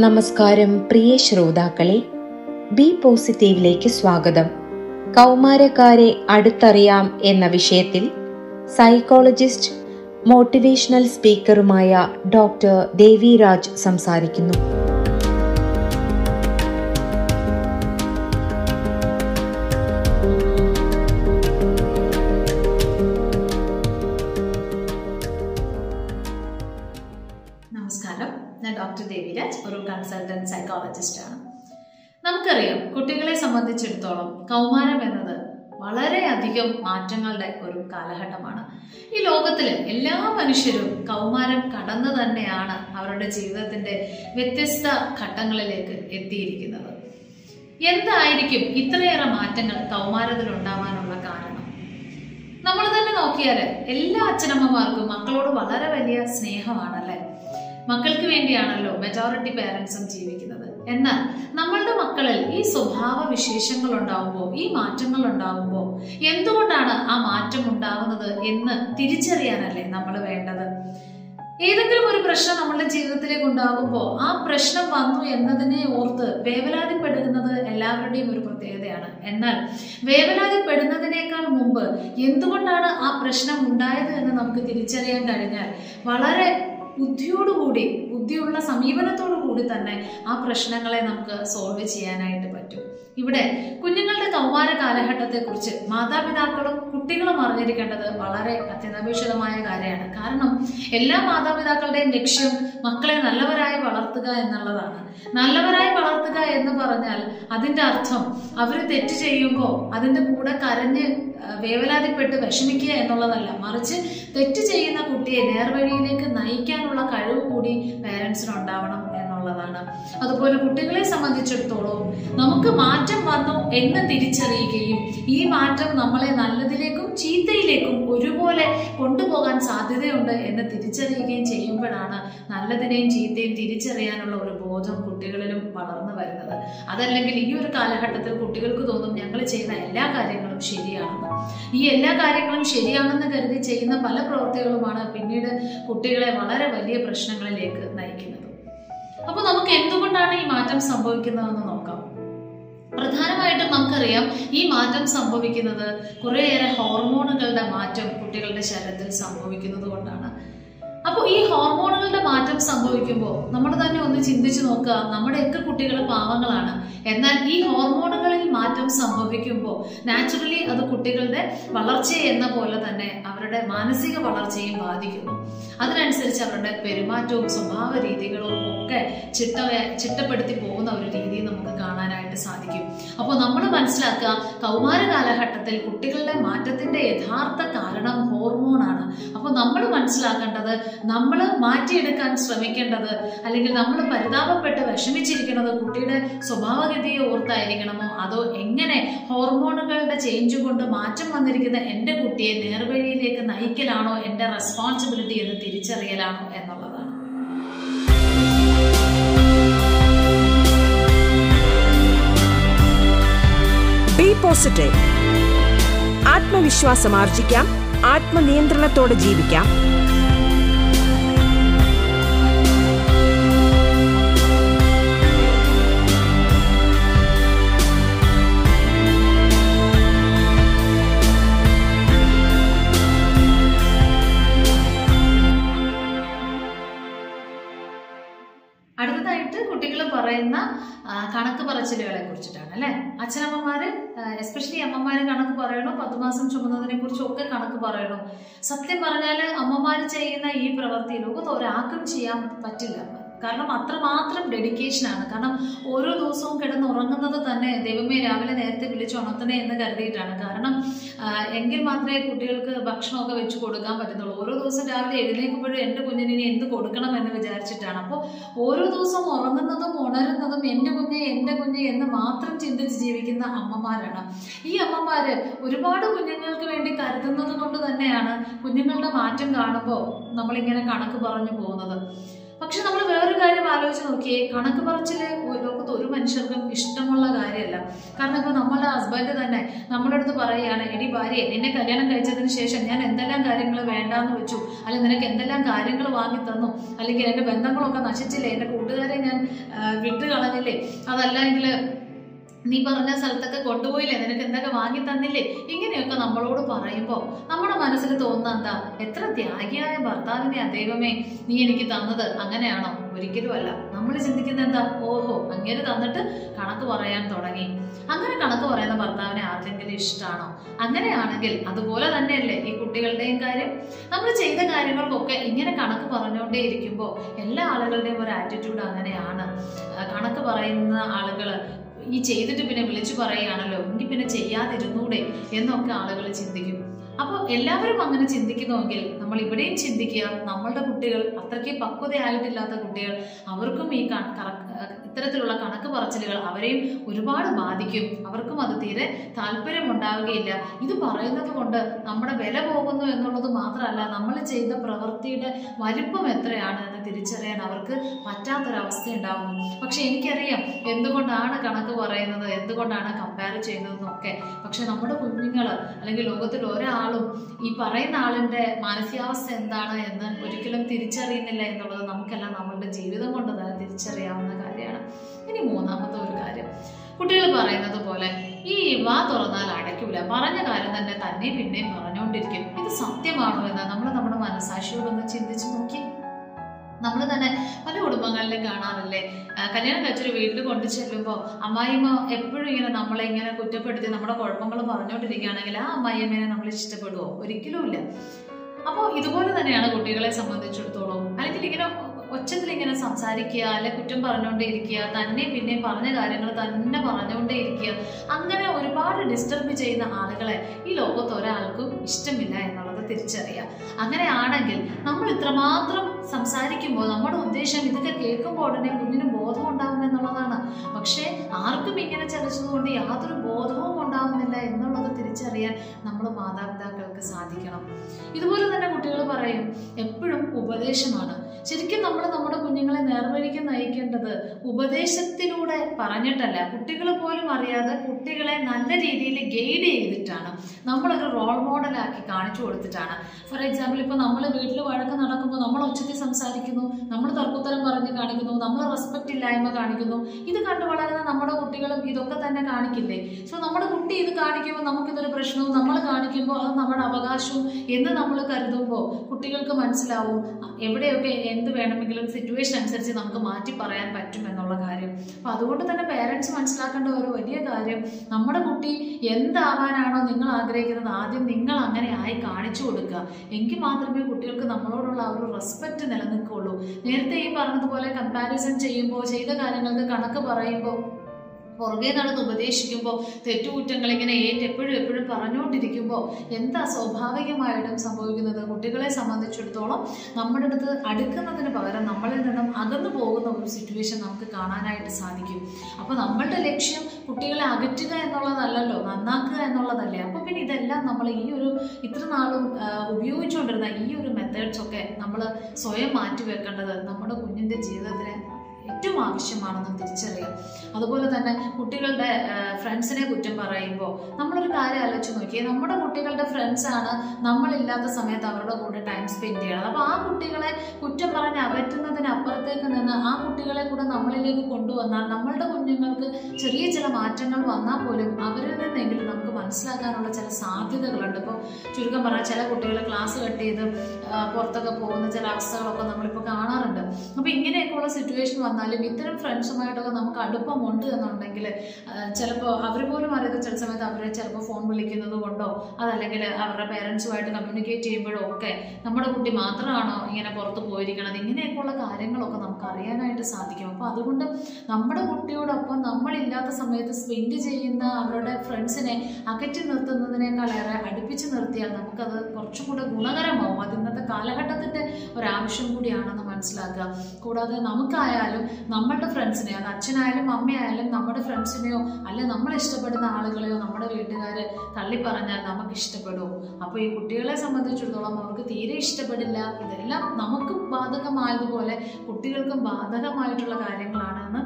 നമസ്കാരം പ്രിയ ശ്രോതാക്കളെ. ബി പോസിറ്റീവിലേക്ക് സ്വാഗതം. കൗമാരക്കാരെ അടുത്തറിയാം എന്ന വിഷയത്തിൽ സൈക്കോളജിസ്റ്റ് മോട്ടിവേഷണൽ സ്പീക്കറുമായ ഡോക്ടർ ദേവിരാജ് സംസാരിക്കുന്നു. വളരെയധികം മാറ്റങ്ങളുടെ ഒരു കാലഘട്ടമാണ്. ഈ ലോകത്തിൽ എല്ലാ മനുഷ്യരും കൗമാരം കടന്നു തന്നെയാണ് അവരുടെ ജീവിതത്തിന്റെ വ്യത്യസ്ത ഘട്ടങ്ങളിലേക്ക് എത്തിയിരിക്കുന്നത്. എന്തായിരിക്കും ഇത്രയേറെ മാറ്റങ്ങൾ കൗമാരത്തിൽ ഉണ്ടാവാനുള്ള കാരണം? നമ്മൾ തന്നെ നോക്കിയാൽ എല്ലാ അച്ഛനമ്മമാർക്കും മക്കളോട് വളരെ വലിയ സ്നേഹമാണല്ലേ? മക്കൾക്ക് വേണ്ടിയാണല്ലോ മെജോറിറ്റി പേരൻസും ജീവിക്കുന്നത്. എന്നാൽ നമ്മളുടെ മക്കളിൽ ഈ സ്വഭാവ വിശേഷങ്ങൾ ഉണ്ടാവുമ്പോൾ ഈ മാറ്റങ്ങൾ ഉണ്ടാവുമ്പോൾ എന്തുകൊണ്ടാണ് ആ മാറ്റം ഉണ്ടാകുന്നത് എന്ന് തിരിച്ചറിയാനല്ലേ നമ്മൾ വേണ്ടത്? ഏതെങ്കിലും ഒരു പ്രശ്നം നമ്മളുടെ ജീവിതത്തിലേക്ക് ഉണ്ടാകുമ്പോൾ ആ പ്രശ്നം വന്നു എന്നതിനെ ഓർത്ത് വേവലാതിപ്പെടുന്നത് എല്ലാവരുടെയും ഒരു പ്രത്യേകതയാണ്. എന്നാൽ വേവലാതിപ്പെടുന്നതിനേക്കാൾ മുമ്പ് എന്തുകൊണ്ടാണ് ആ പ്രശ്നം ഉണ്ടായത് എന്ന് നമുക്ക് തിരിച്ചറിയാൻ കഴിഞ്ഞാൽ വളരെ ബുദ്ധിയോടുകൂടി ബുദ്ധിയുള്ള സമീപനത്തോടു കൂടി തന്നെ ആ പ്രശ്നങ്ങളെ നമുക്ക് സോൾവ് ചെയ്യാനായിട്ട് പറ്റും. ഇവിടെ കുഞ്ഞുങ്ങളുടെ കൗമാര കാലഘട്ടത്തെക്കുറിച്ച് മാതാപിതാക്കളും കുട്ടികളും അറിഞ്ഞിരിക്കേണ്ടത് വളരെ അത്യന്താപേക്ഷിതമായ കാര്യമാണ്. കാരണം എല്ലാ മാതാപിതാക്കളുടെയും ലക്ഷ്യം മക്കളെ നല്ലവരായി വളർത്തുക എന്നുള്ളതാണ്. നല്ലവരായി വളർത്തുക എന്ന് പറഞ്ഞാൽ അതിന്റെ അർത്ഥം അവർ തെറ്റ് ചെയ്യുമ്പോൾ അതിന്റെ കൂടെ കരഞ്ഞ് വേവലാതിപ്പെട്ട് വിഷമിക്കുക എന്നുള്ളതല്ല. മറിച്ച് തെറ്റ് ചെയ്യുന്ന കുട്ടിയെ നേർവഴിയിലേക്ക് നയിക്കാനുള്ള കഴിവ് കൂടി പേരൻസിന് ഉണ്ടാവണം. എന്നുള്ളതാണ്. അതുപോലെ കുട്ടികളെ സംബന്ധിച്ചിടത്തോളം നമുക്ക് മാറ്റം വന്നു എന്ന് തിരിച്ചറിയുകയും ഈ മാറ്റം നമ്മളെ നല്ലതിലേക്കും ചീത്തയിലേക്കും ഒരുപോലെ കൊണ്ടുപോകാൻ സാധ്യതയുണ്ട് എന്ന് തിരിച്ചറിയുകയും ചെയ്യുമ്പോഴാണ് നല്ലതിനെയും ചീത്തയും തിരിച്ചറിയാനുള്ള ഒരു ബോധം കുട്ടികളിലും വളർന്നു വരുന്നത്. അതല്ലെങ്കിൽ ഈ ഒരു കാലഘട്ടത്തിൽ കുട്ടികൾക്ക് തോന്നും ഞങ്ങൾ ചെയ്യുന്ന എല്ലാ കാര്യങ്ങളും ശരിയാണെന്ന്. ഈ എല്ലാ കാര്യങ്ങളും ശരിയാണെന്ന് കരുതി ചെയ്യുന്ന പല പ്രവൃത്തികളുമാണ് പിന്നീട് കുട്ടികളെ വളരെ വലിയ പ്രശ്നങ്ങളിലേക്ക് നയിക്കുന്നത്. അപ്പോൾ നമുക്ക് എന്തുകൊണ്ടാണ് ഈ മാറ്റം സംഭവിക്കുന്നതെന്ന് നോക്കാം. പ്രധാനമായിട്ടും നമുക്കറിയാം ഈ മാറ്റം സംഭവിക്കുന്നത് കുറേയേറെ ഹോർമോണുകളുടെ മാറ്റം കുട്ടികളുടെ ശരീരത്തിൽ സംഭവിക്കുന്നത് കൊണ്ടാണ് അപ്പോൾ ഈ ഹോർമോണുകളുടെ മാറ്റം സംഭവിക്കുമ്പോൾ നമ്മൾ തന്നെ ഒന്ന് ചിന്തിച്ചു നോക്കുക നമ്മുടെയൊക്കെ കുട്ടികൾ പാവങ്ങളാണ്. എന്നാൽ ഈ ഹോർമോണുകളിൽ മാറ്റം സംഭവിക്കുമ്പോൾ നാച്ചുറലി അത് കുട്ടികളുടെ വളർച്ചയെ എന്ന പോലെ തന്നെ അവരുടെ മാനസിക വളർച്ചയും ബാധിക്കുന്നു. അതിനനുസരിച്ച് അവരുടെ പെരുമാറ്റവും സ്വഭാവ രീതികളും ഒക്കെ ചിട്ട ചിട്ടപ്പെടുത്തി പോകുന്ന ഒരു രീതി നമുക്ക് കാണാനായിട്ട് സാധിക്കും. അപ്പോൾ നമ്മൾ മനസ്സിലാക്കുക കൗമാര കാലഘട്ടത്തിൽ കുട്ടികളുടെ മാറ്റത്തിന്റെ യഥാർത്ഥ കാരണം ഹോർമോണാണ്. അപ്പോൾ നമ്മൾ മനസ്സിലാക്കേണ്ടത് നമ്മൾ മാറ്റിയെടുക്കാൻ ശ്രമിക്കേണ്ടത് അല്ലെങ്കിൽ നമ്മൾ പരിതാപപ്പെട്ട് വിഷമിച്ചിരിക്കുന്നത് കുട്ടിയുടെ സ്വഭാവഗതിയെ ഓർത്തായിരിക്കണമോ? അതോ എങ്ങനെ ഹോർമോണുകളുടെ ചേഞ്ച് കൊണ്ട് മാറ്റം വന്നിരിക്കുന്ന എന്റെ കുട്ടിയെ നേർവഴിയിലേക്ക് നയിക്കലാണോ? എന്റെ റെസ്പോൺസിബിലിറ്റി എന്ന് തിരിച്ചറിയലാണോ എന്നുള്ളതാണ്. പോസിറ്റീവ് ആത്മവിശ്വാസം ആർജിക്കാം. ആത്മനിയന്ത്രണത്തോടെ ജീവിക്കാം. പറച്ചിലുകളെ കുറിച്ചിട്ടാണ് അല്ലെ? അച്ഛനമ്മമാര് എസ്പെഷ്യലി അമ്മമാര് കണക്ക് പറയണോ പത്ത് മാസം ചുമന്നതിനെ കുറിച്ചൊക്കെ കണക്ക് പറയണോ. സത്യം പറഞ്ഞാൽ അമ്മമാര് ചെയ്യുന്ന ഈ പ്രവൃത്തി ലോകത്ത് ഒരാൾക്കും ചെയ്യാൻ പറ്റില്ല. കാരണം അത്രമാത്രം ഡെഡിക്കേഷനാണ് കാരണം ഓരോ ദിവസവും കിടന്ന് ഉറങ്ങുന്നത് തന്നെ ദൈവമേ രാവിലെ നേരത്തെ വിളിച്ച് ഉണർത്തണേ എന്ന് കരുതിയിട്ടാണ്. കാരണം എങ്കിൽ മാത്രമേ കുട്ടികൾക്ക് ഭക്ഷണമൊക്കെ വെച്ച് കൊടുക്കാൻ പറ്റുന്നുള്ളൂ ഓരോ ദിവസം രാവിലെ എഴുന്നേൽക്കുമ്പോഴും എന്റെ കുഞ്ഞിനെ എന്ത് കൊടുക്കണം? എന്ന് വിചാരിച്ചിട്ടാണ്. അപ്പോൾ ഓരോ ദിവസവും ഉറങ്ങുന്നതും ഉണരുന്നതും എന്റെ കുഞ്ഞ് എന്റെ കുഞ്ഞ് എന്ന് മാത്രം ചിന്തിച്ച് ജീവിക്കുന്ന അമ്മമാരാണ്. ഈ അമ്മമാര് ഒരുപാട് കുഞ്ഞുങ്ങൾക്ക് വേണ്ടി കരുതുന്നത് കൊണ്ട് തന്നെയാണ് കുഞ്ഞുങ്ങളുടെ മാറ്റം കാണുമ്പോൾ നമ്മളിങ്ങനെ കണക്ക് പറഞ്ഞു പോകുന്നത്. പക്ഷെ നമ്മൾ വേറൊരു കാര്യം ആലോചിച്ച് നോക്കിയേ കണക്ക് പറച്ചിൽ ലോകത്ത് ഒരു മനുഷ്യർക്കും ഇഷ്ടമുള്ള കാര്യമല്ല. കാരണം ഇപ്പൊ നമ്മളെ ഹസ്ബൻഡ് തന്നെ നമ്മുടെ അടുത്ത് പറയുകയാണ് എടി ഭാര്യ നിന്നെ കല്യാണം കഴിച്ചതിന് ശേഷം ഞാൻ എന്തെല്ലാം കാര്യങ്ങൾ വേണ്ടാന്ന് വെച്ചു? അല്ലെങ്കിൽ നിനക്ക് എന്തെല്ലാം കാര്യങ്ങൾ വാങ്ങി തന്നു? അല്ലെങ്കിൽ എന്റെ ബന്ധങ്ങളൊക്കെ നശിച്ചില്ലേ? എന്റെ കൂട്ടുകാരെ ഞാൻ വിട്ട് കളഞ്ഞില്ലേ അതല്ലെങ്കിൽ നീ പറഞ്ഞ സ്ഥലത്തൊക്കെ കൊണ്ടുപോയില്ലേ? നിനക്ക് എന്തൊക്കെ വാങ്ങി തന്നില്ലേ? ഇങ്ങനെയൊക്കെ നമ്മളോട് പറയുമ്പോൾ നമ്മുടെ മനസ്സിൽ തോന്നുന്ന എന്താ? എത്ര ത്യാഗിയായ ഭർത്താവിനെ ദൈവമേ നീ എനിക്ക് തന്നത്. അങ്ങനെയാണോ? ഒരിക്കലുമല്ല. നമ്മൾ ചിന്തിക്കുന്ന എന്താ? ഓഹോ അങ്ങനെ തന്നിട്ട് കണക്ക് പറയാൻ തുടങ്ങി. അങ്ങനെ കണക്ക് പറയുന്ന ഭർത്താവിനെ ആർക്കെങ്കിലും ഇഷ്ടമാണോ അങ്ങനെയാണെങ്കിൽ അതുപോലെ തന്നെയല്ലേ ഈ കുട്ടികളുടെയും കാര്യം? നമ്മൾ ചെയ്ത കാര്യങ്ങൾക്കൊക്കെ ഇങ്ങനെ കണക്ക് പറഞ്ഞുകൊണ്ടേ ഇരിക്കുമ്പോൾ എല്ലാ ആളുകളുടെയും ഒരു ആറ്റിറ്റ്യൂഡ് അങ്ങനെയാണ്. കണക്ക് പറയുന്ന ആളുകൾ ഈ ചെയ്തിട്ട് പിന്നെ വിളിച്ചു പറയുകയാണല്ലോ. എങ്കിൽ പിന്നെ ചെയ്യാതിരുന്നൂടെ എന്നൊക്കെ ആളുകൾ ചിന്തിക്കും. അപ്പോൾ എല്ലാവരും അങ്ങനെ ചിന്തിക്കുന്നുവെങ്കിൽ നമ്മൾ ഇവിടെയും ചിന്തിക്കുക നമ്മളുടെ കുട്ടികൾ അത്രയ്ക്ക് പക്വതയായിട്ടില്ലാത്ത കുട്ടികൾ അവർക്കും ഈ ഇത്തരത്തിലുള്ള കണക്ക് പറച്ചിലുകൾ അവരെയും ഒരുപാട് ബാധിക്കും. അവർക്കും അത് തീരെ താല്പര്യം ഉണ്ടാവുകയില്ല. ഇത് പറയുന്നത് കൊണ്ട് നമ്മുടെ വില പോകുന്നു എന്നുള്ളത് മാത്രമല്ല നമ്മൾ ചെയ്ത പ്രവൃത്തിയുടെ വലിപ്പം എത്രയാണ്? തിരിച്ചറിയാൻ അവർക്ക് പറ്റാത്തൊരവസ്ഥ ഉണ്ടാവുന്നു പക്ഷെ എനിക്കറിയാം എന്തുകൊണ്ടാണ് കണക്ക് പറയുന്നത് എന്തുകൊണ്ടാണ് കമ്പയർ ചെയ്യുന്നതെന്നൊക്കെ പക്ഷെ നമ്മുടെ കുഞ്ഞുങ്ങൾ അല്ലെങ്കിൽ ലോകത്തിൽ ഒരാളും ഈ പറയുന്ന ആളിന്റെ മാനസികാവസ്ഥ എന്താണ് എന്ന് ഒരിക്കലും തിരിച്ചറിയുന്നില്ല എന്നുള്ളത് നമുക്കെല്ലാം നമ്മളുടെ ജീവിതം കൊണ്ട് തന്നെ തിരിച്ചറിയാവുന്ന കാര്യമാണ്. ഇനി മൂന്നാമത്തെ ഒരു കാര്യം. കുട്ടികൾ പറയുന്നത് പോലെ ഈ വാ തുറന്നാൽ അടയ്ക്കൂല. പറഞ്ഞ കാര്യം തന്നെ തന്നെ പിന്നെയും പറഞ്ഞുകൊണ്ടിരിക്കും. ഇത് സത്യമാണോ എന്ന് നമ്മൾ നമ്മുടെ മനസാക്ഷിയോടൊന്ന് ചിന്തിച്ചു നോക്കി. നമ്മൾ തന്നെ പല കുടുംബങ്ങളിലും കാണാറില്ലേ? കല്യാണം കഴിച്ചൊരു വീട്ടിൽ കൊണ്ടു ചെല്ലുമ്പോൾ അമ്മായിമ്മ എപ്പോഴും ഇങ്ങനെ നമ്മളെ ഇങ്ങനെ കുറ്റപ്പെടുത്തി നമ്മുടെ കുഴപ്പങ്ങൾ പറഞ്ഞുകൊണ്ടിരിക്കുകയാണെങ്കിൽ ആ അമ്മായിയമ്മേനെ നമ്മൾ ഇഷ്ടപ്പെടുമോ ഒരിക്കലുമില്ല അപ്പോൾ ഇതുപോലെ തന്നെയാണ് കുട്ടികളെ സംബന്ധിച്ചിടത്തോളം. അല്ലെങ്കിൽ ഇങ്ങനെ ഒച്ചത്തിൽ ഇങ്ങനെ സംസാരിക്കുക അല്ലെ കുറ്റം പറഞ്ഞുകൊണ്ടേ ഇരിക്കുക തന്നെ പിന്നെ പറഞ്ഞ കാര്യങ്ങൾ തന്നെ പറഞ്ഞുകൊണ്ടേ ഇരിക്കുക. അങ്ങനെ ഒരുപാട് ഡിസ്റ്റർബ് ചെയ്യുന്ന ആളുകളെ ഈ ലോകത്ത് ഒരാൾക്കും ഇഷ്ടമില്ല എന്നുള്ളത് തിരിച്ചറിയാം അങ്ങനെയാണെങ്കിൽ നമ്മൾ ഇത്രമാത്രം സംസാരിക്കുമ്പോൾ നമ്മുടെ ഉദ്ദേശം ഇതൊക്കെ കേൾക്കുമ്പോൾ ഉടനെ കുഞ്ഞിന് ബോധം ഉണ്ടാവും എന്നുള്ളതാണ്. പക്ഷേ ആർക്കും ഇങ്ങനെ ചലിച്ചതുകൊണ്ട് യാതൊരു ബോധവും ഉണ്ടാവുന്നില്ല എന്നുള്ളത് തിരിച്ചറിയാൻ നമ്മൾ മാതാപിതാക്കൾക്ക് സാധിക്കണം. ഇതുപോലെ തന്നെ കുട്ടികൾ പറയും എപ്പോഴും ഉപദേശമാണ്. ശരിക്കും നമ്മൾ നമ്മുടെ കുഞ്ഞുങ്ങളെ നേർവഴിക്ക് നയിക്കേണ്ടത് ഉപദേശത്തിലൂടെ പറഞ്ഞിട്ടല്ല. കുട്ടികൾ പോലും അറിയാതെ കുട്ടികളെ നല്ല രീതിയിൽ ഗൈഡ് ചെയ്തിട്ടാണ്. നമ്മളൊരു റോൾ മോഡലാക്കി കാണിച്ചു കൊടുത്തിട്ടാണ്. ഫോർ എക്സാമ്പിൾ ഇപ്പോൾ നമ്മൾ വീട്ടിൽ വഴക്ക് നടക്കുമ്പോൾ നമ്മൾ ഒച്ചത്തിൽ സംസാരിക്കുന്നു നമ്മൾ തർക്കുത്തരം പറഞ്ഞ് കാണിക്കുന്നു നമ്മൾ റെസ്പെക്റ്റ് ഇല്ലായ്മ കാണിക്കുന്നു. ഇത് കണ്ടു വളരുന്ന നമ്മുടെ കുട്ടികളും ഇതൊക്കെ തന്നെ കാണിക്കില്ലേ? സോ നമ്മുടെ കുട്ടി ഇത് കാണിക്കുമ്പോൾ നമുക്കിതൊരു പ്രശ്നവും നമ്മൾ കാണിക്കുമ്പോൾ അത് നമ്മുടെ അവകാശവും എന്ന് നമ്മൾ കരുതുമ്പോൾ കുട്ടികൾക്ക് മനസ്സിലാവും. എവിടെയൊക്കെ എന്ത് വേണമെങ്കിലും സിറ്റുവേഷൻ അനുസരിച്ച് നമുക്ക് മാറ്റി പറയാൻ പറ്റും എന്നുള്ള കാര്യം. അപ്പം അതുകൊണ്ട് തന്നെ പേരൻസ് മനസ്സിലാക്കേണ്ട ഒരു വലിയ കാര്യം നമ്മുടെ കുട്ടി എന്താവാനാണോ നിങ്ങൾ ആഗ്രഹിക്കുന്നത് ആദ്യം നിങ്ങൾ അങ്ങനെ ആയി കാണിച്ചു കൊടുക്കുക. എങ്കിൽ മാത്രമേ കുട്ടികൾക്ക് നമ്മളോടുള്ള ആ ഒരു റെസ്പെക്റ്റ് നിലനിൽക്കുള്ളൂ. നേരത്തെ ഈ പറഞ്ഞതുപോലെ കമ്പാരിസൺ ചെയ്യുമ്പോൾ ചെയ്ത കാര്യങ്ങൾക്ക് കണക്ക് പറയുമ്പോൾ പുറകെ നടന്ന് ഉപദേശിക്കുമ്പോൾ തെറ്റുകുറ്റങ്ങൾ ഇങ്ങനെ ഏറ്റ് എപ്പോഴും എപ്പോഴും പറഞ്ഞുകൊണ്ടിരിക്കുമ്പോൾ എന്താ സ്വാഭാവികമായിട്ടും സംഭവിക്കുന്നത്? കുട്ടികളെ സംബന്ധിച്ചിടത്തോളം നമ്മുടെ അടുത്ത് അടുക്കുന്നതിന് പകരം നമ്മളിൽ നിന്നും അകന്നു പോകുന്ന ഒരു സിറ്റുവേഷൻ നമുക്ക് കാണാനായിട്ട് സാധിക്കും. അപ്പോൾ നമ്മളുടെ ലക്ഷ്യം കുട്ടികളെ അകറ്റുക എന്നുള്ളതല്ലല്ലോ നന്നാക്കുക എന്നുള്ളതല്ലേ? അപ്പോൾ പിന്നെ ഇതെല്ലാം നമ്മൾ ഈ ഒരു ഇത്ര നാളും ഉപയോഗിച്ചുകൊണ്ടിരുന്ന ഈ ഒരു മെത്തേഡ്സ് ഒക്കെ നമ്മൾ സ്വയം മാറ്റി വെക്കേണ്ടത് നമ്മുടെ കുഞ്ഞിന്റെ ജീവിതത്തിന് ഏറ്റവും ആവശ്യമാണെന്ന് തിരിച്ചറിയാം. അതുപോലെ തന്നെ കുട്ടികളുടെ ഫ്രണ്ട്സിനെ കുറ്റം പറയുമ്പോൾ നമ്മളൊരു കാര്യം ആലോചിച്ച് നോക്കിയേ നമ്മുടെ കുട്ടികളുടെ ഫ്രണ്ട്സാണ് നമ്മളില്ലാത്ത സമയത്ത് അവരുടെ കൂടെ ടൈം സ്പെൻഡ് ചെയ്യണം അപ്പോൾ ആ കുട്ടികളെ കുറ്റം പറഞ്ഞ് അകറ്റുന്നതിനപ്പുറത്തേക്ക് നിന്ന് ആ കുട്ടികളെ കൂടെ നമ്മളിലേക്ക് കൊണ്ടുവന്നാൽ നമ്മളുടെ കുഞ്ഞുങ്ങൾക്ക് ചെറിയ ചില മാറ്റങ്ങൾ വന്നാൽ പോലും അവരിൽ നിന്നെങ്കിലും നമുക്ക് മനസ്സിലാക്കാനുള്ള ചില സാധ്യതകളുണ്ട്. ഇപ്പോൾ ചുരുക്കം പറഞ്ഞാൽ ചില കുട്ടികൾ ക്ലാസ് കട്ട് ചെയ്ത് പുറത്തൊക്കെ പോകുന്ന ചില അവസ്ഥകളൊക്കെ നമ്മളിപ്പോൾ കാണാറുണ്ട്. അപ്പോൾ ഇങ്ങനെയൊക്കെയുള്ള സിറ്റുവേഷൻ വന്നാലും ഇത്തരം ഫ്രണ്ട്സുമായിട്ടൊക്കെ നമുക്ക് അടുപ്പമുണ്ട് എന്നുണ്ടെങ്കിൽ ചിലപ്പോൾ അവർ പോലും അറിയാതെ ചില സമയത്ത് അവരെ ചിലപ്പോൾ ഫോൺ വിളിക്കുന്നത് കൊണ്ടോ അതല്ലെങ്കിൽ അവരുടെ പേരൻസുമായിട്ട് കമ്മ്യൂണിക്കേറ്റ് ചെയ്യുമ്പോഴോ ഒക്കെ നമ്മുടെ കുട്ടി മാത്രമാണോ ഇങ്ങനെ പുറത്ത് പോയിരിക്കണത്? ഇങ്ങനെയൊക്കെയുള്ള കാര്യങ്ങളൊക്കെ നമുക്ക് അറിയാനായിട്ട് സാധിക്കും. അപ്പോൾ അതുകൊണ്ട് നമ്മുടെ കുട്ടിയോടൊപ്പം നമ്മളില്ലാത്ത സമയത്ത് സ്പെൻഡ് ചെയ്യുന്ന അവരുടെ ഫ്രണ്ട്സിനെ അകറ്റി നിർത്തുന്നതിനേക്കാളേറെ അടുപ്പിച്ച് നിർത്തിയാൽ നമുക്കത് കുറച്ചും കൂടെ ഗുണകരമാവും. അത് ഇന്നത്തെ കാലഘട്ടത്തിന്റെ ഒരാവശ്യം കൂടിയാണെന്ന് മനസ്സിലാക്കുക. കൂടാതെ നമുക്കായാലും നമ്മളുടെ ഫ്രണ്ട്സിനെ അത് അച്ഛനായാലും അമ്മയായാലും നമ്മുടെ ഫ്രണ്ട്സിനെയോ അല്ലെ നമ്മൾ ഇഷ്ടപ്പെടുന്ന ആളുകളെയോ നമ്മുടെ വീട്ടുകാർ തള്ളി പറഞ്ഞാൽ നമുക്ക് ഇഷ്ടപ്പെടുമോ അപ്പോൾ ഈ കുട്ടികളെ സംബന്ധിച്ചിടത്തോളം അവർക്ക് തീരെ ഇഷ്ടപ്പെടില്ല. ഇതെല്ലാം നമുക്കും ബാധകമായതുപോലെ കുട്ടികൾക്കും ബാധകമായിട്ടുള്ള കാര്യങ്ങളാണെന്ന്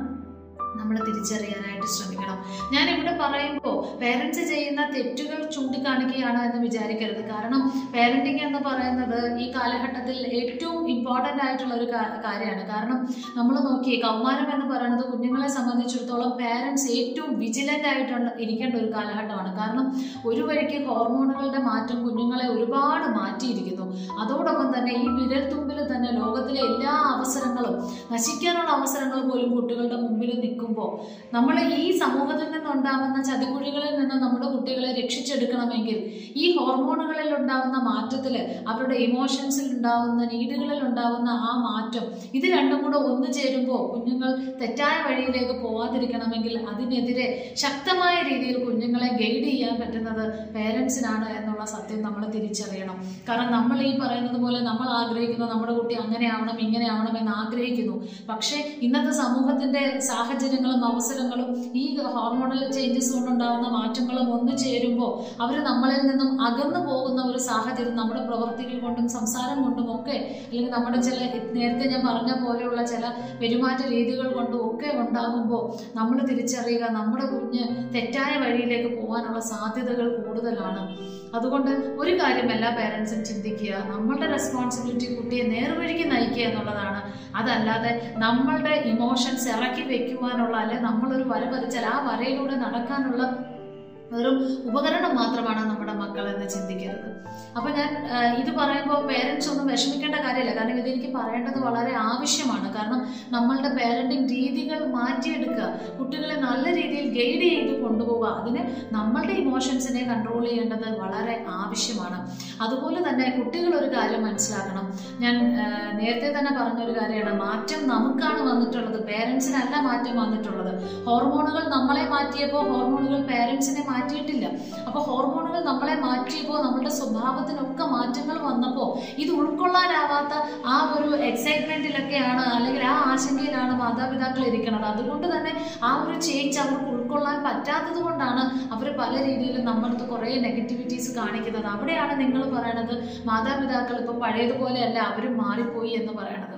നമ്മൾ തിരിച്ചറിയാനായിട്ട് ശ്രമിക്കണം. ഞാൻ ഇവിടെ പറയുമ്പോൾ പേരൻസ് ചെയ്യുന്ന തെറ്റുകൾ ചൂണ്ടിക്കാണിക്കുകയാണ് എന്ന് വിചാരിക്കരുത്. കാരണം പേരന്റിങ് എന്ന് പറയുന്നത് ഈ കാലഘട്ടത്തിൽ ഏറ്റവും ഇമ്പോർട്ടന്റ് ആയിട്ടുള്ള ഒരു കാര്യമാണ്. കാരണം നമ്മൾ നോക്കി കൗമാരം എന്ന് പറയുന്നത് കുഞ്ഞുങ്ങളെ സംബന്ധിച്ചിടത്തോളം പേരൻസ് ഏറ്റവും വിജിലന്റ് ആയിട്ടുള്ള ഇരിക്കേണ്ട ഒരു കാലഘട്ടമാണ്. കാരണം ഒരു വഴിക്ക് ഹോർമോണുകളുടെ മാറ്റം കുഞ്ഞുങ്ങളെ ഒരുപാട് മാറ്റിയിരിക്കുന്നു. അതോടൊപ്പം തന്നെ ഈ വിരൽ തുമ്പിൽ തന്നെ ലോകത്തിലെ എല്ലാ അവസരങ്ങളും നശിക്കാനുള്ള അവസരങ്ങൾ പോലും കുട്ടികളുടെ മുമ്പിൽ നിൽക്കുമ്പോൾ നമ്മൾ ഈ സമൂഹത്തിൽ നിന്നുണ്ടാകുന്ന ചതിക്കുഴികളിൽ നിന്ന് നമ്മുടെ കുട്ടികളെ രക്ഷിച്ചെടുക്കണമെങ്കിൽ ഈ ഹോർമോണുകളിൽ ഉണ്ടാകുന്ന മാറ്റത്തിൽ അവരുടെ ഇമോഷൻസിൽ ഉണ്ടാകുന്ന നീഡുകളിൽ ഉണ്ടാകുന്ന ആ മാറ്റം ഇത് രണ്ടും കൂടെ ഒന്നു ചേരുമ്പോൾ കുഞ്ഞുങ്ങൾ തെറ്റായ വഴിയിലേക്ക് പോവാതിരിക്കണമെങ്കിൽ അതിനെതിരെ ശക്തമായ രീതിയിൽ കുഞ്ഞുങ്ങളെ ഗൈഡ് ചെയ്യാൻ പറ്റുന്നത് പേരൻസിനാണ് എന്നുള്ള സത്യം നമ്മൾ തിരിച്ചറിയണം. കാരണം നമ്മൾ ഈ പറയുന്നത് പോലെ നമ്മൾ ആഗ്രഹിക്കുന്നു നമ്മുടെ കുട്ടി അങ്ങനെ ആവണം ഇങ്ങനെ ആവണം എന്ന് ആഗ്രഹിക്കുന്നു. പക്ഷേ ഇന്നത്തെ സമൂഹത്തിന്റെ സാഹചര്യങ്ങളും അവസരങ്ങളും ഈ ഹോർമോണൽ ചേഞ്ചസ് കൊണ്ടുണ്ടാകുന്ന മാറ്റങ്ങളും ഒന്നു ചേരുമ്പോൾ അവർ നമ്മളിൽ നിന്നും അകന്നു പോകുന്ന ഒരു സാഹചര്യം നമ്മുടെ പ്രവൃത്തികൾ കൊണ്ടും സംസാരം കൊണ്ടും ഒക്കെ അല്ലെങ്കിൽ നമ്മുടെ ചില നേരത്തെ ഞാൻ പറഞ്ഞ പോലെയുള്ള ചില പെരുമാറ്റ രീതികൾ കൊണ്ടും ഒക്കെ ഉണ്ടാകുമ്പോൾ നമ്മൾ തിരിച്ചറിയുക നമ്മുടെ കുഞ്ഞ് തെറ്റായ വഴിയിലേക്ക് പോകാനുള്ള സാധ്യതകൾ കൂടുതലാണ്. അതുകൊണ്ട് ഒരു കാര്യം എല്ലാ പേരൻസും ചിന്തിക്കുക നമ്മളുടെ റെസ്പോൺസിബിലിറ്റി കുട്ടിയെ നേർവഴിക്ക് നയിക്കുക എന്നുള്ളതാണ്. അതല്ലാതെ നമ്മളുടെ ഇമോഷൻസ് ഇറക്കി വെക്കുവാനുള്ള നമ്മളൊരു വര പതിച്ചാൽ ആ വരയിലൂടെ നടക്കാനുള്ള വെറും ഉപകരണം മാത്രമാണ് നമ്മുടെ മക്കൾ എന്ന് ചിന്തിക്കരുത്. അപ്പോൾ ഞാൻ ഇത് പറയുമ്പോൾ പേരൻസ് ഒന്നും വിഷമിക്കേണ്ട കാര്യമില്ല. കാരണം ഇതെനിക്ക് പറയേണ്ടത് വളരെ ആവശ്യമാണ്. കാരണം നമ്മളുടെ പേരന്റിങ് രീതികൾ മാറ്റിയെടുക്കുക കുട്ടികളെ നല്ല രീതിയിൽ ഗൈഡ് ചെയ്ത് കൊണ്ടുപോവുക അതിന് നമ്മളുടെ ഇമോഷൻസിനെ കൺട്രോൾ ചെയ്യേണ്ടത് വളരെ ആവശ്യമാണ്. അതുപോലെ തന്നെ കുട്ടികൾ ഒരു കാര്യം മനസ്സിലാക്കണം. ഞാൻ നേരത്തെ തന്നെ പറഞ്ഞൊരു കാര്യമാണ്. മാറ്റം നമുക്കാണ് വന്നിട്ടുള്ളത്. പേരൻസിനല്ല മാറ്റം വന്നിട്ടുള്ളത്. ഹോർമോണുകൾ നമ്മളെ മാറ്റിയപ്പോൾ ഹോർമോണുകൾ പേരൻസിനെ മാറ്റിയിട്ടില്ല. അപ്പോൾ ഹോർമോണുകൾ നമ്മളെ മാറ്റിയപ്പോൾ നമ്മുടെ സ്വഭാവത്തിനൊക്കെ മാറ്റങ്ങൾ വന്നപ്പോൾ ഇത് ഉൾക്കൊള്ളാനാവാത്ത ആ ഒരു എക്സൈറ്റ്മെന്റിലൊക്കെയാണ് അല്ലെങ്കിൽ ആ ആശങ്കയിലാണ് മാതാപിതാക്കൾ ഇരിക്കുന്നത്. അതുകൊണ്ട് തന്നെ ആ ഒരു ചേഞ്ച് അവർക്ക് ഉൾക്കൊള്ളാൻ പറ്റാത്തത് കൊണ്ടാണ് അവർ പല രീതിയിലും നമ്മളടുത്ത് കുറേ നെഗറ്റിവിറ്റീസ് കാണിക്കുന്നത്. അവിടെയാണ് നിങ്ങൾ പറയണത് മാതാപിതാക്കൾ ഇപ്പോൾ പഴയതുപോലെയല്ല അവരും മാറിപ്പോയി എന്ന് പറയണത്.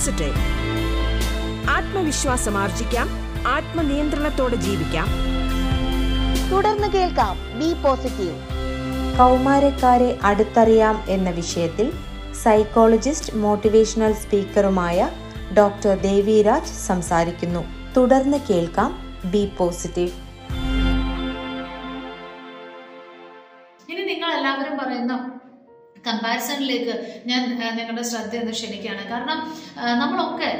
പോസിറ്റീവ് ആത്മവിശ്വാസം ആർജിക്കാം ആത്മനിയന്ത്രണത്തോടെ ജീവിക്കാം. തുടർന്ന് കേൾക്കാം ബി പോസിറ്റീവ്. കൗമാരക്കാരെ അടുത്തറിയാം എന്ന വിഷയത്തിൽ സൈക്കോളജിസ്റ്റ് മോട്ടിവേഷണൽ സ്പീക്കറുമായ ഡോക്ടർ ദേവിരാജ് സംസാരിക്കുന്നു. തുടർന്ന് കേൾക്കാം ബി പോസിറ്റീവ്. കമ്പാരിസണിലേക്ക് ഞാൻ നിങ്ങളുടെ ശ്രദ്ധ ഒന്ന് ക്ഷണിക്കുകയാണ്. കാരണം നമ്മളൊക്കെ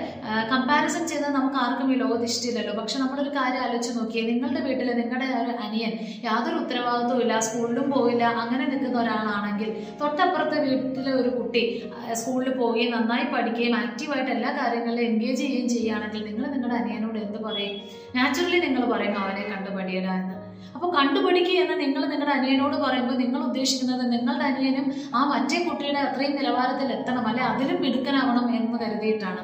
കമ്പാരിസൺ ചെയ്താൽ നമുക്ക് ആർക്കും ഈ ലോകത്ത് ഇഷ്ടമില്ലല്ലോ പക്ഷെ നമ്മളൊരു കാര്യം ആലോചിച്ച് നോക്കിയേ നിങ്ങളുടെ വീട്ടിൽ നിങ്ങളുടെ ഒരു അനിയൻ യാതൊരു ഉത്തരവാദിത്വവും ഇല്ല സ്കൂളിലും പോയില്ല അങ്ങനെ നിൽക്കുന്ന ഒരാളാണെങ്കിൽ തൊട്ടപ്പുറത്തെ വീട്ടിലെ ഒരു കുട്ടി സ്കൂളിൽ പോവുകയും നന്നായി പഠിക്കുകയും ആക്റ്റീവായിട്ട് എല്ലാ കാര്യങ്ങളിലും എൻഗേജ് ചെയ്യുകയും ചെയ്യുകയാണെങ്കിൽ നിങ്ങൾ നിങ്ങളുടെ അനിയനോട് എന്ത് പറയും? നാച്ചുറലി നിങ്ങൾ പറയും അവനെ കണ്ടുപടിയടാ എന്ന്. അപ്പോൾ കണ്ടുപിടിക്കുക എന്ന് നിങ്ങൾ നിങ്ങളുടെ അനിയനോട് പറയുമ്പോൾ നിങ്ങൾ ഉദ്ദേശിക്കുന്നത് നിങ്ങളുടെ അനിയനും ആ മറ്റേ കുട്ടിയുടെ അത്രയും നിലവാരത്തിൽ എത്തണം അല്ലെ അതിലും മിടുക്കനാവണം എന്ന് കരുതിയിട്ടാണ്.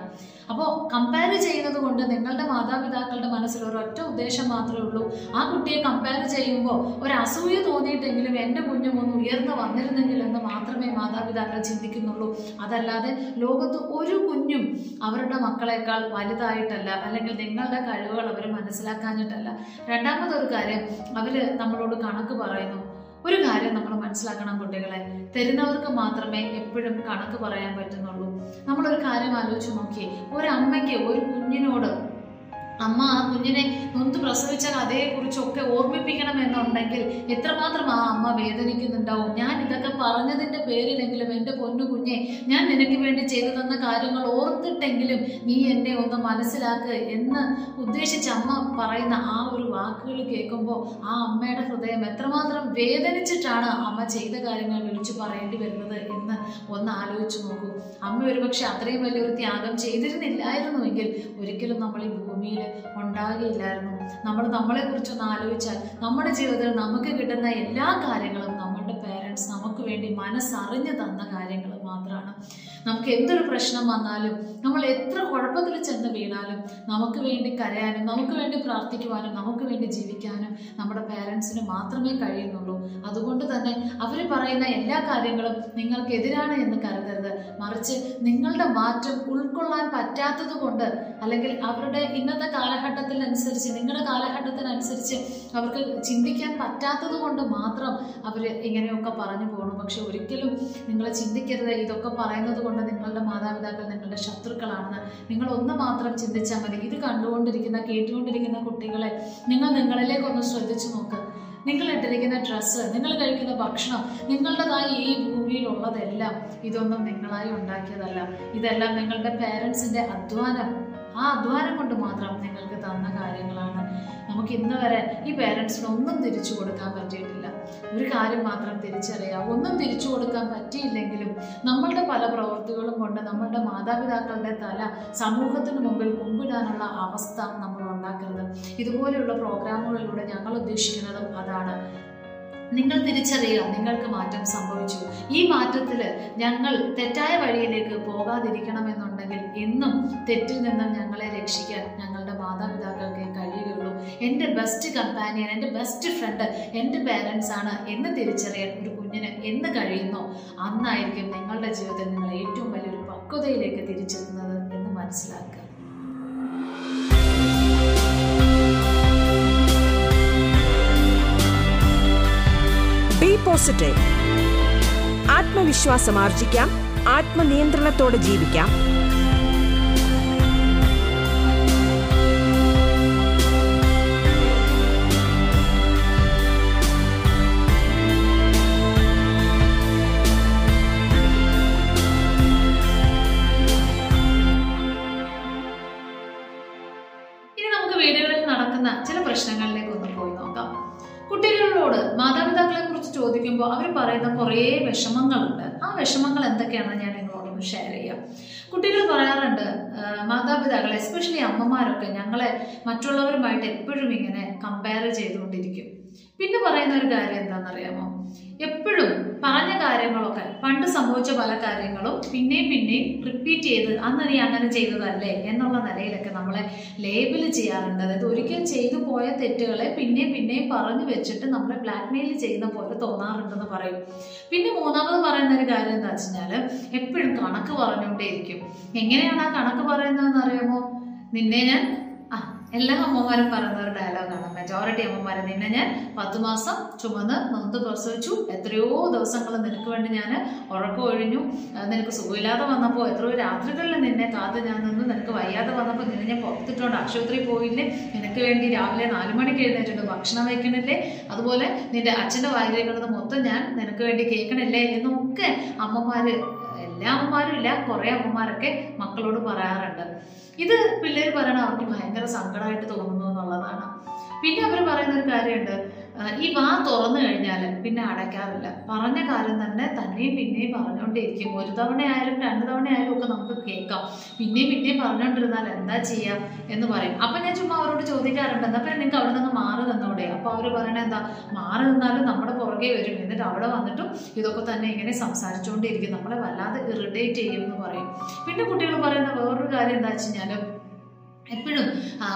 അപ്പോൾ കമ്പയർ ചെയ്യുന്നത് കൊണ്ട് നിങ്ങളുടെ മാതാപിതാക്കളുടെ മനസ്സിൽ ഒരൊറ്റ ഉദ്ദേശം മാത്രമേ ഉള്ളൂ. ആ കുട്ടിയെ കമ്പയർ ചെയ്യുമ്പോൾ ഒരു അസൂയ തോന്നിയിട്ടെങ്കിലും എന്റെ കുഞ്ഞും ഒന്ന് ഉയർന്നു വന്നിരുന്നെങ്കിൽ എന്ന് മാത്രമേ മാതാപിതാക്കൾ ചിന്തിക്കുന്നുള്ളൂ. അതല്ലാതെ ലോകത്ത് ഒരു കുഞ്ഞും അവരുടെ മക്കളെക്കാൾ വലുതായിട്ടല്ല അല്ലെങ്കിൽ നിങ്ങളുടെ കഴിവുകൾ അവർ മനസ്സിലാക്കാഞ്ഞിട്ടല്ല. രണ്ടാമതൊരു കാര്യം അവർ നമ്മളോട് കണക്ക് പറയുന്നു. ഒരു കാര്യം മനസ്സിലാക്കണം കുട്ടികളെ. തരുന്നവർക്ക് മാത്രമേ എപ്പോഴും കണക്ക് പറയാൻ പറ്റുന്നുള്ളൂ. നമ്മളൊരു കാര്യം ആലോചിച്ച് നോക്കിയേ ഒരു അമ്മയ്ക്ക് ഒരു കുഞ്ഞിനോട് അമ്മ ആ കുഞ്ഞിനെ നൊന്ത് അതേ കുറിച്ചൊക്കെ ഓർമ്മിപ്പിക്കണം എന്നുണ്ടെങ്കിൽ എത്രമാത്രം ആ അമ്മ വേദനിക്കുന്നുണ്ടാവും? ഞാൻ ഇതൊക്കെ പറഞ്ഞതിന്റെ പേരിലെങ്കിലും എന്റെ പൊന്നു കുഞ്ഞെ ഞാൻ നിനക്ക് വേണ്ടി ചെയ്തു തന്ന കാര്യങ്ങൾ ഓർത്തിട്ടെങ്കിലും നീ എന്നെ ഒന്ന് മനസ്സിലാക്ക് എന്ന് ഉദ്ദേശിച്ച് അമ്മ പറയുന്ന ആ ഒരു വാക്കുകൾ കേൾക്കുമ്പോൾ ആ അമ്മയുടെ ഹൃദയം എത്രമാത്രം വേദനിച്ചിട്ടാണ് അമ്മ ചെയ്ത കാര്യങ്ങൾ വിളിച്ചു പറയേണ്ടി വരുന്നത് എന്ന് ഒന്ന് ആലോചിച്ചു നോക്കൂ. അമ്മ ഒരുപക്ഷെ അത്രയും വലിയൊരു ത്യാഗം ചെയ്തിരുന്നില്ലായിരുന്നുവെങ്കിൽ ഒരിക്കലും നമ്മൾ ഈ ഭൂമിയിൽ ഉണ്ടാകുകയില്ലായിരുന്നു. നമ്മൾ നമ്മളെ കുറിച്ചൊന്ന് ആലോചിച്ചാൽ നമ്മുടെ ജീവിതത്തിൽ നമുക്ക് കിട്ടുന്ന എല്ലാ കാര്യങ്ങളും നമ്മളുടെ പേരൻസ് നമുക്ക് വേണ്ടി മനസ്സറിഞ്ഞു തന്ന കാര്യങ്ങൾ മാത്രമാണ്. നമുക്ക് എന്തൊരു പ്രശ്നം വന്നാലും നമ്മൾ എത്ര കുഴപ്പത്തിൽ ചെന്ന് വീണാലും നമുക്ക് വേണ്ടി കരയാനും നമുക്ക് വേണ്ടി പ്രാർത്ഥിക്കുവാനും നമുക്ക് വേണ്ടി ജീവിക്കാനും നമ്മുടെ പേരൻസിന് മാത്രമേ കഴിയുന്നുള്ളൂ. അതുകൊണ്ട് തന്നെ അവർ പറയുന്ന എല്ലാ കാര്യങ്ങളും നിങ്ങൾക്കെതിരാണ് എന്ന് കരുതരുത്. മറിച്ച് നിങ്ങളുടെ മാറ്റം ഉൾക്കൊള്ളാൻ പറ്റാത്തത് കൊണ്ട് അല്ലെങ്കിൽ അവരുടെ ഇന്നത്തെ കാലഘട്ടത്തിനനുസരിച്ച് നിങ്ങളുടെ കാലഘട്ടത്തിനനുസരിച്ച് അവർക്ക് ചിന്തിക്കാൻ പറ്റാത്തത് കൊണ്ട് മാത്രം അവർ ഇങ്ങനെയൊക്കെ പറഞ്ഞു പോകണം പക്ഷെ ഒരിക്കലും നിങ്ങളെ ചിന്തിക്കരുത് ഇതൊക്കെ പറയുന്നത് കൊണ്ട് നിങ്ങളുടെ മാതാപിതാക്കൾ നിങ്ങളുടെ ശത്രുക്കളാണെന്ന് നിങ്ങൾ ഒന്ന് മാത്രം ചിന്തിച്ചാൽ മതി. ഇത് കണ്ടുകൊണ്ടിരിക്കുന്ന കേട്ടുകൊണ്ടിരിക്കുന്ന കുട്ടികളെ നിങ്ങൾ നിങ്ങളിലേക്കൊന്ന് ശ്രദ്ധിച്ചു നോക്ക്. നിങ്ങൾ ഇട്ടിരിക്കുന്ന ഡ്രസ്സ് നിങ്ങൾ കഴിക്കുന്ന ഭക്ഷണം നിങ്ങളുടേതായി ഈ ഭൂമിയിലുള്ളതെല്ലാം ഇതൊന്നും നിങ്ങളായി ഉണ്ടാക്കിയതല്ല. ഇതെല്ലാം നിങ്ങളുടെ പേരൻസിന്റെ അധ്വാനം. ആ അധ്വാനം കൊണ്ട് മാത്രം നിങ്ങൾക്ക് തന്ന കാര്യങ്ങളാണ്. നമുക്ക് ഇന്ന് വരെ ഈ പേരൻസിന് ഒന്നും തിരിച്ചു കൊടുക്കാൻ പറ്റിയിട്ടില്ല. ഒരു കാര്യം മാത്രം തിരിച്ചറിയാം. ഒന്നും തിരിച്ചു കൊടുക്കാൻ പറ്റിയില്ലെങ്കിലും നമ്മളുടെ പല പ്രവൃത്തികളും കൊണ്ട് നമ്മളുടെ മാതാപിതാക്കളുടെ തല സമൂഹത്തിന് മുമ്പിൽ കുമ്പിടാനുള്ള അവസ്ഥ നമ്മൾ ഉണ്ടാക്കരുത്. ഇതുപോലെയുള്ള പ്രോഗ്രാമുകളിലൂടെ ഞങ്ങൾ ഉദ്ദേശിക്കുന്നതും അതാണ്. നിങ്ങൾ തിരിച്ചറിയുക നിങ്ങൾക്ക് മാറ്റം സംഭവിച്ചു. ഈ മാറ്റത്തിൽ ഞങ്ങൾ തെറ്റായ വഴിയിലേക്ക് പോകാതിരിക്കണമെന്നുണ്ടെങ്കിൽ എന്നും തെറ്റിൽ നിന്നും ഞങ്ങളെ രക്ഷിക്കാൻ ഞങ്ങളുടെ മാതാപിതാക്കൾക്ക് കഴിയുകയുള്ളൂ. എന്റെ ബെസ്റ്റ് കമ്പാനിയൻ എന്റെ ബെസ്റ്റ് ഫ്രണ്ട് എന്റെ പേരൻസ് ആണ് എന്ന് തിരിച്ചറിയാൻ ഒരു കുഞ്ഞിന് എന്ന് കഴിയുന്നോ? അന്നായിരിക്കും നിങ്ങളുടെ ജീവിതത്തിൽ നിങ്ങൾ ഏറ്റവും വലിയൊരു പക്വതയിലേക്ക് തിരിച്ചെത്തുന്നത് എന്ന് മനസ്സിലാക്കുക. പോസിറ്റീവ് ആത്മവിശ്വാസം ആർജിക്കാം. ആത്മനിയന്ത്രണത്തോടെ ജീവിക്കാം. നടക്കുന്ന ചില പ്രശ്നങ്ങളിലേക്ക് ഒന്ന് പോയി നോക്കാം. കുട്ടികളോട് മാതാപിതാക്കളെ ചോദിക്കുമ്പോൾ അവർ പറയുന്ന കുറേ വിഷമങ്ങളുണ്ട്. ആ വിഷമങ്ങൾ എന്തൊക്കെയാണെന്ന് ഞാൻ നിങ്ങളോടൊന്ന് ഷെയർ ചെയ്യാം. കുട്ടികൾ പറയാറുണ്ട് മാതാപിതാക്കൾ എസ്പെഷ്യലി അമ്മമാരൊക്കെ ഞങ്ങളെ മറ്റുള്ളവരുമായിട്ട് എപ്പോഴും ഇങ്ങനെ കമ്പയർ ചെയ്തുകൊണ്ടിരിക്കും. പിന്നെ പറയുന്ന ഒരു കാര്യം എന്താണെന്നറിയാമോ? എപ്പോഴും പറഞ്ഞ കാര്യങ്ങളൊക്കെ പണ്ട് സംഭവിച്ച പല കാര്യങ്ങളും പിന്നെയും പിന്നെയും റിപ്പീറ്റ് ചെയ്ത് അന്ന് നീ അങ്ങനെ ചെയ്തതല്ലേ എന്നുള്ള നിലയിലൊക്കെ നമ്മളെ ലേബിൾ ചെയ്യാറുണ്ട്. അതായത് ഒരിക്കൽ ചെയ്തു പോയ തെറ്റുകളെ പിന്നെയും പിന്നെയും പറഞ്ഞു വെച്ചിട്ട് നമ്മളെ ബ്ലാക്ക്മെയിൽ ചെയ്യുന്ന പോലെ തോന്നാറുണ്ടെന്ന് പറയും. പിന്നെ മൂന്നാമത് പറയുന്ന ഒരു കാര്യം എന്താ വെച്ചാൽ എപ്പോഴും കണക്ക് പറഞ്ഞുകൊണ്ടേയിരിക്കും. എങ്ങനെയാണ് ആ കണക്ക് പറയുന്നതെന്ന് അറിയാമോ? നിന്നെ ഞാൻ എല്ലാ അമ്മമാരും പറയുന്ന ഒരു ഡയലോഗാണ് മെജോറിറ്റി അമ്മമാരെ നിന്നെ ഞാൻ പത്ത് മാസം ചുമന്ന് നൊന്ത് പ്രസവിച്ചു. എത്രയോ ദിവസങ്ങൾ നിനക്ക് വേണ്ടി ഞാൻ ഉറക്കമൊഴിഞ്ഞു നിനക്ക് സുഖമില്ലാതെ വന്നപ്പോൾ എത്രയോ രാത്രികളിൽ നിന്നെ കാത്ത് ഞാൻ നിന്ന് നിനക്ക് വയ്യാതെ വന്നപ്പോൾ നിന്നെ ഞാൻ പുറത്തിട്ടുണ്ട് ആശുപത്രിയിൽ പോയില്ലേ? നിനക്ക് വേണ്ടി രാവിലെ നാല് മണിക്ക് എഴുന്നേറ്റുണ്ട് ഭക്ഷണം വയ്ക്കണില്ലേ? അതുപോലെ നിന്റെ അച്ഛന്റെ വായിലേക്കുള്ളത് മൊത്തം ഞാൻ നിനക്ക് വേണ്ടി കേൾക്കണില്ലേ? എന്നൊക്കെ അമ്മമാർ എല്ലാ അമ്മമാരും ഇല്ല കുറേ അമ്മമാരൊക്കെ മക്കളോട് പറയാറുണ്ട്. ഇത് പിള്ളേർ പറയണ അവർക്ക് ഭയങ്കര സങ്കടമായിട്ട് തോന്നുന്നു എന്നുള്ളതാണ്. പിന്നെ അവർ പറയുന്ന ഒരു കാര്യമുണ്ട്. ഈ വാ തുറന്നു കഴിഞ്ഞാൽ പിന്നെ അടയ്ക്കാറില്ല. പറഞ്ഞ കാര്യം തന്നെ തന്നെയും പിന്നെയും പറഞ്ഞുകൊണ്ടേയിരിക്കും ഒരു തവണ ആയാലും രണ്ട് തവണ ആയാലും ഒക്കെ നമുക്ക് കേൾക്കാം. പിന്നെയും പിന്നെയും പറഞ്ഞുകൊണ്ടിരുന്നാൽ എന്താ ചെയ്യുക എന്ന് പറയും. അപ്പം ഞാൻ ചുമ്മാ അവരോട് ചോദിക്കാറുണ്ട് എന്നാൽ പിന്നെ നിങ്ങൾക്ക് അവിടെ നിന്ന് മാറി നിന്നൂടെ? അപ്പോൾ അവർ പറയണത് എന്താ മാറി നിന്നാലും നമ്മുടെ പുറകെ വരും. എന്നിട്ട് അവിടെ വന്നിട്ടും ഇതൊക്കെ തന്നെ ഇങ്ങനെ സംസാരിച്ചുകൊണ്ടിരിക്കും. നമ്മളെ വല്ലാതെ ഇറിറ്റേറ്റ് ചെയ്യും എന്ന് പറയും. പിന്നെ കുട്ടികൾ പറയുന്ന വേറൊരു കാര്യം എന്താ വെച്ച് കഴിഞ്ഞാൽ എപ്പോഴും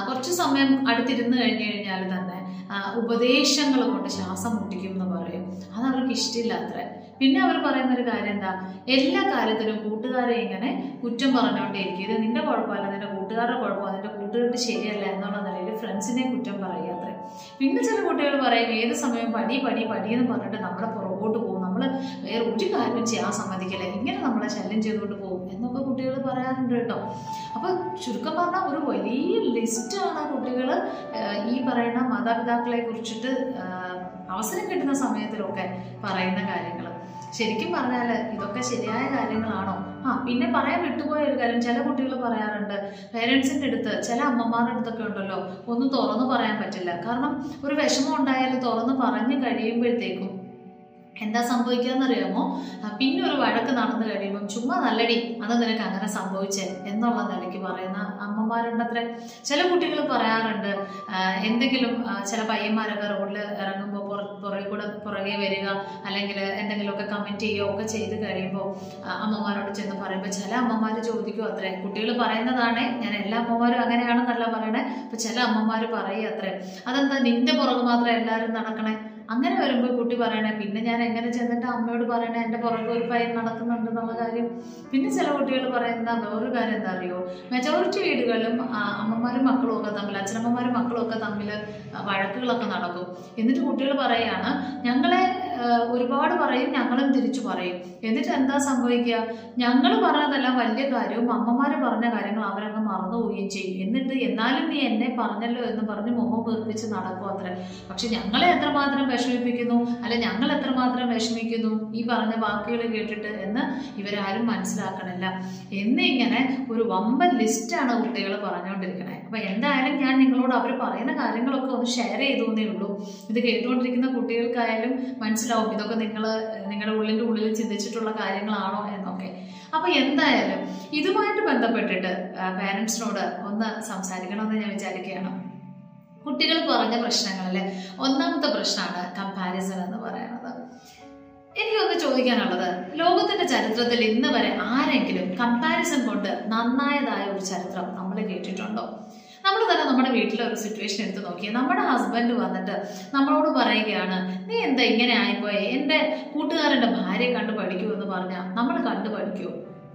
കുറച്ച് സമയം അടുത്തിരുന്ന് കഴിഞ്ഞു കഴിഞ്ഞാൽ തന്നെ ഉപദേശങ്ങൾ കൊണ്ട് ശ്വാസം മുട്ടിക്കും എന്ന് പറയും. അത് അവർക്ക് ഇഷ്ടമില്ല അത്ര. പിന്നെ അവർ പറയുന്ന ഒരു കാര്യം എന്താ? എല്ലാ കാര്യത്തിലും കൂട്ടുകാരെ ഇങ്ങനെ കുറ്റം പറഞ്ഞുകൊണ്ടേയിരിക്കും ഇത് നിന്റെ കുഴപ്പമല്ല നിന്റെ കൂട്ടുകാരുടെ കുഴപ്പമാണ് നിന്റെ കൂട്ടുകാരുടെ ശരിയല്ല എന്നുള്ള നിലയിൽ ഫ്രണ്ട്സിനെ കുറ്റം അത്രേ പിന്നെ ചില കുട്ടികൾ പറയും ഏത് സമയം പടി പടി പടി എന്ന് പറഞ്ഞിട്ട് നമ്മളെ പുറകോട്ട് പോകും. നമ്മൾ വേറെ ഒരു കാര്യം ചെയ്യാൻ സമ്മതിക്കില്ല. ഇങ്ങനെ നമ്മളെ ശല്യം ചെയ്തുകൊണ്ട് പോകും എന്നൊക്കെ കുട്ടികൾ പറയാറുണ്ട് കേട്ടോ. അപ്പോൾ ചുരുക്കം പറഞ്ഞാൽ ഒരു വലിയ ലിസ്റ്റാണ് കുട്ടികൾ ഈ പറയുന്ന മാതാപിതാക്കളെ കുറിച്ചിട്ട് അവസരം കിട്ടുന്ന സമയത്തിലൊക്കെ പറയുന്ന കാര്യങ്ങൾ ശരിക്കും പറഞ്ഞാൽ ഇതൊക്കെ ശരിയായ കാര്യങ്ങളാണോ? ആ പിന്നെ പറയാൻ വിട്ടുപോയ ഒരു കാര്യം ചില കുട്ടികൾ പറയാറുണ്ട് പേരൻസിന്റെ അടുത്ത് ചില അമ്മമാരുടെ അടുത്തൊക്കെ ഉണ്ടല്ലോ ഒന്നും തുറന്നു പറയാൻ പറ്റില്ല. കാരണം ഒരു വിഷമം ഉണ്ടായാൽ തുറന്ന് പറഞ്ഞു കഴിയുമ്പോഴത്തേക്കും എന്താ സംഭവിക്കാന്നറിയാമോ? പിന്നെ ഒരു വഴക്ക് നടന്നു കഴിയുമ്പം ചുമ്മാ നല്ലടി അത് നിനക്ക് അങ്ങനെ സംഭവിച്ചേ എന്നുള്ള നിലയ്ക്ക് പറയുന്ന അമ്മമാരുണ്ടത്രേ. ചില കുട്ടികൾ പറയാറുണ്ട് എന്തെങ്കിലും ചില പയ്യന്മാരൊക്കെ റോഡിൽ ഇറങ്ങുമ്പോൾ പുറകെ കൂടെ പുറകെ വരിക അല്ലെങ്കിൽ എന്തെങ്കിലുമൊക്കെ കമന്റ് ചെയ്യുകയോ ഒക്കെ ചെയ്ത് കഴിയുമ്പോൾ അമ്മമാരോട് ചെന്ന് പറയുമ്പോൾ ചില അമ്മമാർ ചോദിക്കും അത്രേ. കുട്ടികൾ പറയുന്നതാണ് ഞാൻ എല്ലാ അമ്മമാരും അങ്ങനെയാണെന്നല്ല പറയണേ. അപ്പം ചില അമ്മമാർ പറയുക അത്രേ. അതെന്താ നിന്റെ പുറകെ മാത്രം എല്ലാവരും നടക്കണേ? അങ്ങനെ വരുമ്പോൾ കുട്ടി പറയണേ പിന്നെ ഞാൻ എങ്ങനെ ചെന്നിട്ട് അമ്മയോട് പറയണേ എന്റെ പുറകെ ഒരു പയ്യൻ നടക്കുന്നുണ്ട് എന്നുള്ള കാര്യം? പിന്നെ ചില കുട്ടികൾ പറയുന്ന വേറൊരു കാര്യം എന്താ അറിയോ? മെജോറിറ്റി വീടുകളിലും അമ്മമാരും മക്കളും ഒക്കെ തമ്മിൽ അച്ഛനമ്മമാരും മക്കളും ഒക്കെ തമ്മിൽ വഴക്കുകളൊക്കെ നടക്കും. എന്നിട്ട് കുട്ടികൾ പറയാണ് ഞങ്ങളെ ഒരുപാട് പറയും ഞങ്ങളും തിരിച്ചു പറയും. എന്നിട്ട് എന്താ സംഭവിക്കുക? ഞങ്ങൾ പറഞ്ഞതെല്ലാം വലിയ കാര്യവും അമ്മമാർ പറഞ്ഞ കാര്യങ്ങൾ അവരങ്ങ് മറന്നു പോവുകയും ചെയ്യും. എന്നിട്ട് എന്നാലും നീ എന്നെ പറഞ്ഞല്ലോ എന്ന് പറഞ്ഞ് മുഖം വീർപ്പിച്ച് നടക്കും അത്ര. പക്ഷെ ഞങ്ങളെ എത്രമാത്രം വിഷമിപ്പിക്കുന്നു? അല്ലെ ഞങ്ങൾ എത്രമാത്രം വിഷമിക്കുന്നു? ഈ പറഞ്ഞ വാക്കുകൾ കേട്ടിട്ട് എന്ന് ഇവരാരും മനസ്സിലാക്കണില്ല. എന്നിങ്ങനെ ഒരു വമ്പൻ ലിസ്റ്റാണ് കുട്ടികൾ പറഞ്ഞുകൊണ്ടിരിക്കണേ അപ്പൊ എന്തായാലും ഞാൻ നിങ്ങളോട് അവർ പറയുന്ന കാര്യങ്ങളൊക്കെ ഒന്ന് ഷെയർ ചെയ്തു എന്നേ ഉള്ളൂ. ഇത് കേട്ടുകൊണ്ടിരിക്കുന്ന കുട്ടികൾക്കായാലും മനസ്സിലാവും. ഇതൊക്കെ നിങ്ങൾ നിങ്ങളുടെ ഉള്ളിന്റെ ഉള്ളിൽ ചിന്തിച്ചിട്ടുള്ള കാര്യങ്ങളാണോ എന്നൊക്കെ. അപ്പൊ എന്തായാലും ഇതുമായിട്ട് ബന്ധപ്പെട്ടിട്ട് പാരൻസിനോട് ഒന്ന് സംസാരിക്കണമെന്ന് ഞാൻ വിചാരിക്കുകയാണ്. കുട്ടികൾ പറഞ്ഞ പ്രശ്നങ്ങളിൽ ഒന്നാമത്തെ പ്രശ്നമാണ് കമ്പാരിസൺ എന്ന് പറയുന്നത്. എനിക്കൊന്ന് ചോദിക്കാനുള്ളത് ലോകത്തിന്റെ ചരിത്രത്തിൽ ഇന്ന് വരെ ആരെങ്കിലും കമ്പാരിസൺ കൊണ്ട് നന്നായതായ ഒരു ചരിത്രം നമ്മൾ കേട്ടിട്ടുണ്ടോ? നമ്മൾ തന്നെ നമ്മുടെ വീട്ടിലെ ഒരു സിറ്റുവേഷൻ എടുത്ത് നോക്കിയാൽ നമ്മുടെ ഹസ്ബൻഡ് വന്നിട്ട് നമ്മളോട് പറയുകയാണ് നീ എന്താ ഇങ്ങനെ ആയിപ്പോയെ? എന്റെ കൂട്ടുകാരന്റെ ഭാര്യയെ കണ്ടു പഠിക്കൂ എന്ന് പറഞ്ഞാൽ നമ്മൾ കണ്ടു പഠിക്കൂ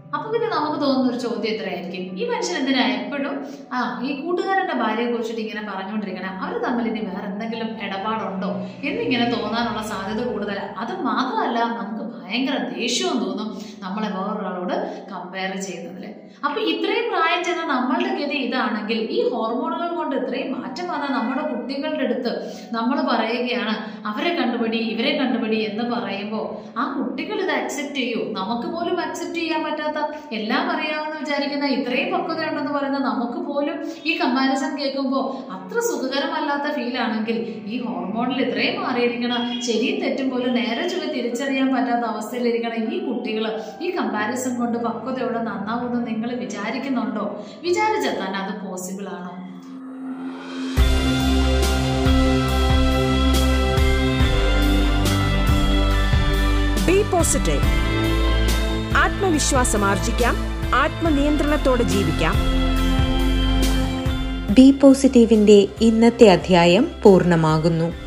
അപ്പൊ പിന്നെ നമുക്ക് തോന്നുന്ന ഒരു ചോദ്യം എത്രയായിരിക്കും ഈ മനുഷ്യൻ എന്തിനാ എപ്പോഴും ആ ഈ കൂട്ടുകാരന്റെ ഭാര്യയെ കുറിച്ചിട്ട് ഇങ്ങനെ പറഞ്ഞുകൊണ്ടിരിക്കണം അവർ തമ്മിൽ ഇനി വേറെ എന്തെങ്കിലും ഇടപാടുണ്ടോ? എന്നിങ്ങനെ തോന്നാനുള്ള സാധ്യത കൂടുതലാണ് അത് മാത്രമല്ല നമുക്ക് ഭയങ്കര ദേഷ്യവും തോന്നും നമ്മളെ വേറൊരാളോട് കമ്പയർ ചെയ്യുന്നതിൽ അപ്പൊ ഇത്രയും പ്രായം ചെന്ന നമ്മളുടെ ഗതി ഇതാണെങ്കിൽ ഈ ഹോർമോണുകൾ കൊണ്ട് ഇത്രയും മാറ്റം വന്ന നമ്മുടെ കുട്ടികളുടെ അടുത്ത് നമ്മൾ പറയുകയാണ് അവരെ കണ്ടുപിടി ഇവരെ കണ്ടുപിടി എന്ന് പറയുമ്പോൾ ആ കുട്ടികൾ ഇത് അക്സെപ്റ്റ് ചെയ്യൂ. നമുക്ക് പോലും അക്സെപ്റ്റ് ചെയ്യാൻ പറ്റാത്ത എല്ലാം അറിയാമെന്ന് വിചാരിക്കുന്ന ഇത്രയും പക്വത ഉണ്ടെന്ന് പറയുന്ന നമുക്ക് പോലും ഈ കമ്പാരിസൺ കേൾക്കുമ്പോൾ അത്ര സുഖകരമല്ലാത്ത ഫീലാണെങ്കിൽ ഈ ഹോർമോണിൽ ഇത്രയും മാറിയിരിക്കണം. ശരിയും തെറ്റും പോലും നേരെ ചുവ തിരിച്ചറിയാൻ പറ്റാത്ത അവസ്ഥയിലിരിക്കണം ഈ കുട്ടികൾ ഈ കമ്പാരിസൺ കൊണ്ട് പക്വതയോടെ നന്നാവുമെന്ന് നിങ്ങൾ വിചാരിക്കുന്നുണ്ടോ? വിചാരിച്ചാൽ തന്നെ അത് പോസിബിൾ ആണോ? ബി പോസിറ്റീവ് ആത്മവിശ്വാസം ആർജിക്കാം. ആത്മനിയന്ത്രണത്തോടെ ജീവിക്കാം. ബി പോസിറ്റീവിന്റെ ഇന്നത്തെ അധ്യായം പൂർണമാകുന്നു.